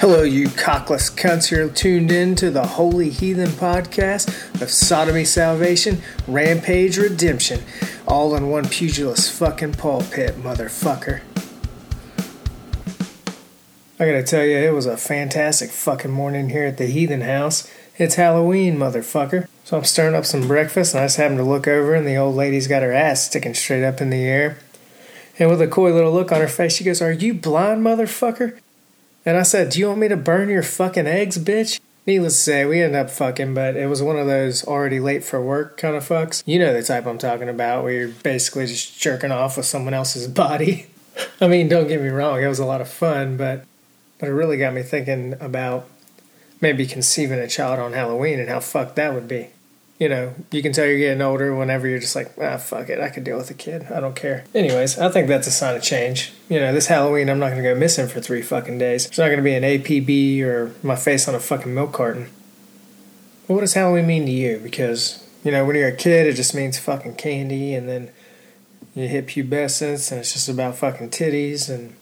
Hello, you cockless cunts. You're tuned in to the Holy Heathen podcast of Sodomy Salvation, Rampage Redemption, all in one pugilist fucking pulpit, motherfucker. I gotta tell you, it was a fantastic fucking morning here at the Heathen House. It's Halloween, motherfucker. So I'm stirring up some breakfast, and I just happened to look over, and the old lady's got her ass sticking straight up in the air. And with a coy little look on her face, she goes, Are you blind, motherfucker? And I said, Do you want me to burn your fucking eggs, bitch? Needless to say, we ended up fucking, but it was one of those already late for work kind of fucks. You know the type I'm talking about, where you're basically just jerking off with someone else's body. I mean, don't get me wrong, it was a lot of fun, but but it really got me thinking about maybe conceiving a child on Halloween and how fucked that would be you know, you can tell you're getting older whenever you're just like, ah, fuck it, I could deal with a kid. I don't care. Anyways, I think that's a sign of change. You know, this Halloween, I'm not going to go missing for three fucking days. There's not going to be an APB or my face on a fucking milk carton. But what does Halloween mean to you? Because, you know, when you're a kid, it just means fucking candy, and then you hit pubescence, and it's just about fucking titties, and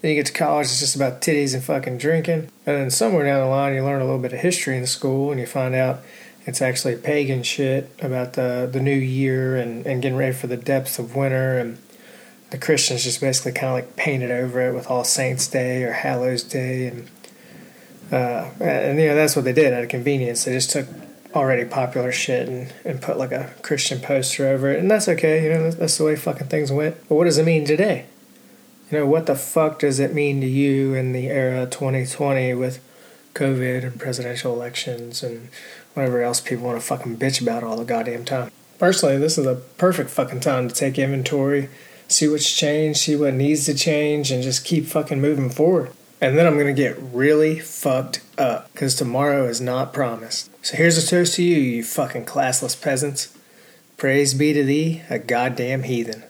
then you get to college, it's just about titties and fucking drinking. And then somewhere down the line, you learn a little bit of history in school, and you find out it's actually pagan shit about the the new year and, and getting ready for the depths of winter and the Christians just basically kind of like painted over it with All Saints Day or Hallows Day and uh, and you know that's what they did out of convenience. They just took already popular shit and, and put like a Christian poster over it, and that's okay. You know that's the way fucking things went. But what does it mean today? You know what the fuck does it mean to you in the era 2020 with COVID and presidential elections and whatever else people want to fucking bitch about all the goddamn time. Personally, this is a perfect fucking time to take inventory, see what's changed, see what needs to change, and just keep fucking moving forward. And then I'm gonna get really fucked up because tomorrow is not promised. So here's a toast to you, you fucking classless peasants. Praise be to thee, a goddamn heathen.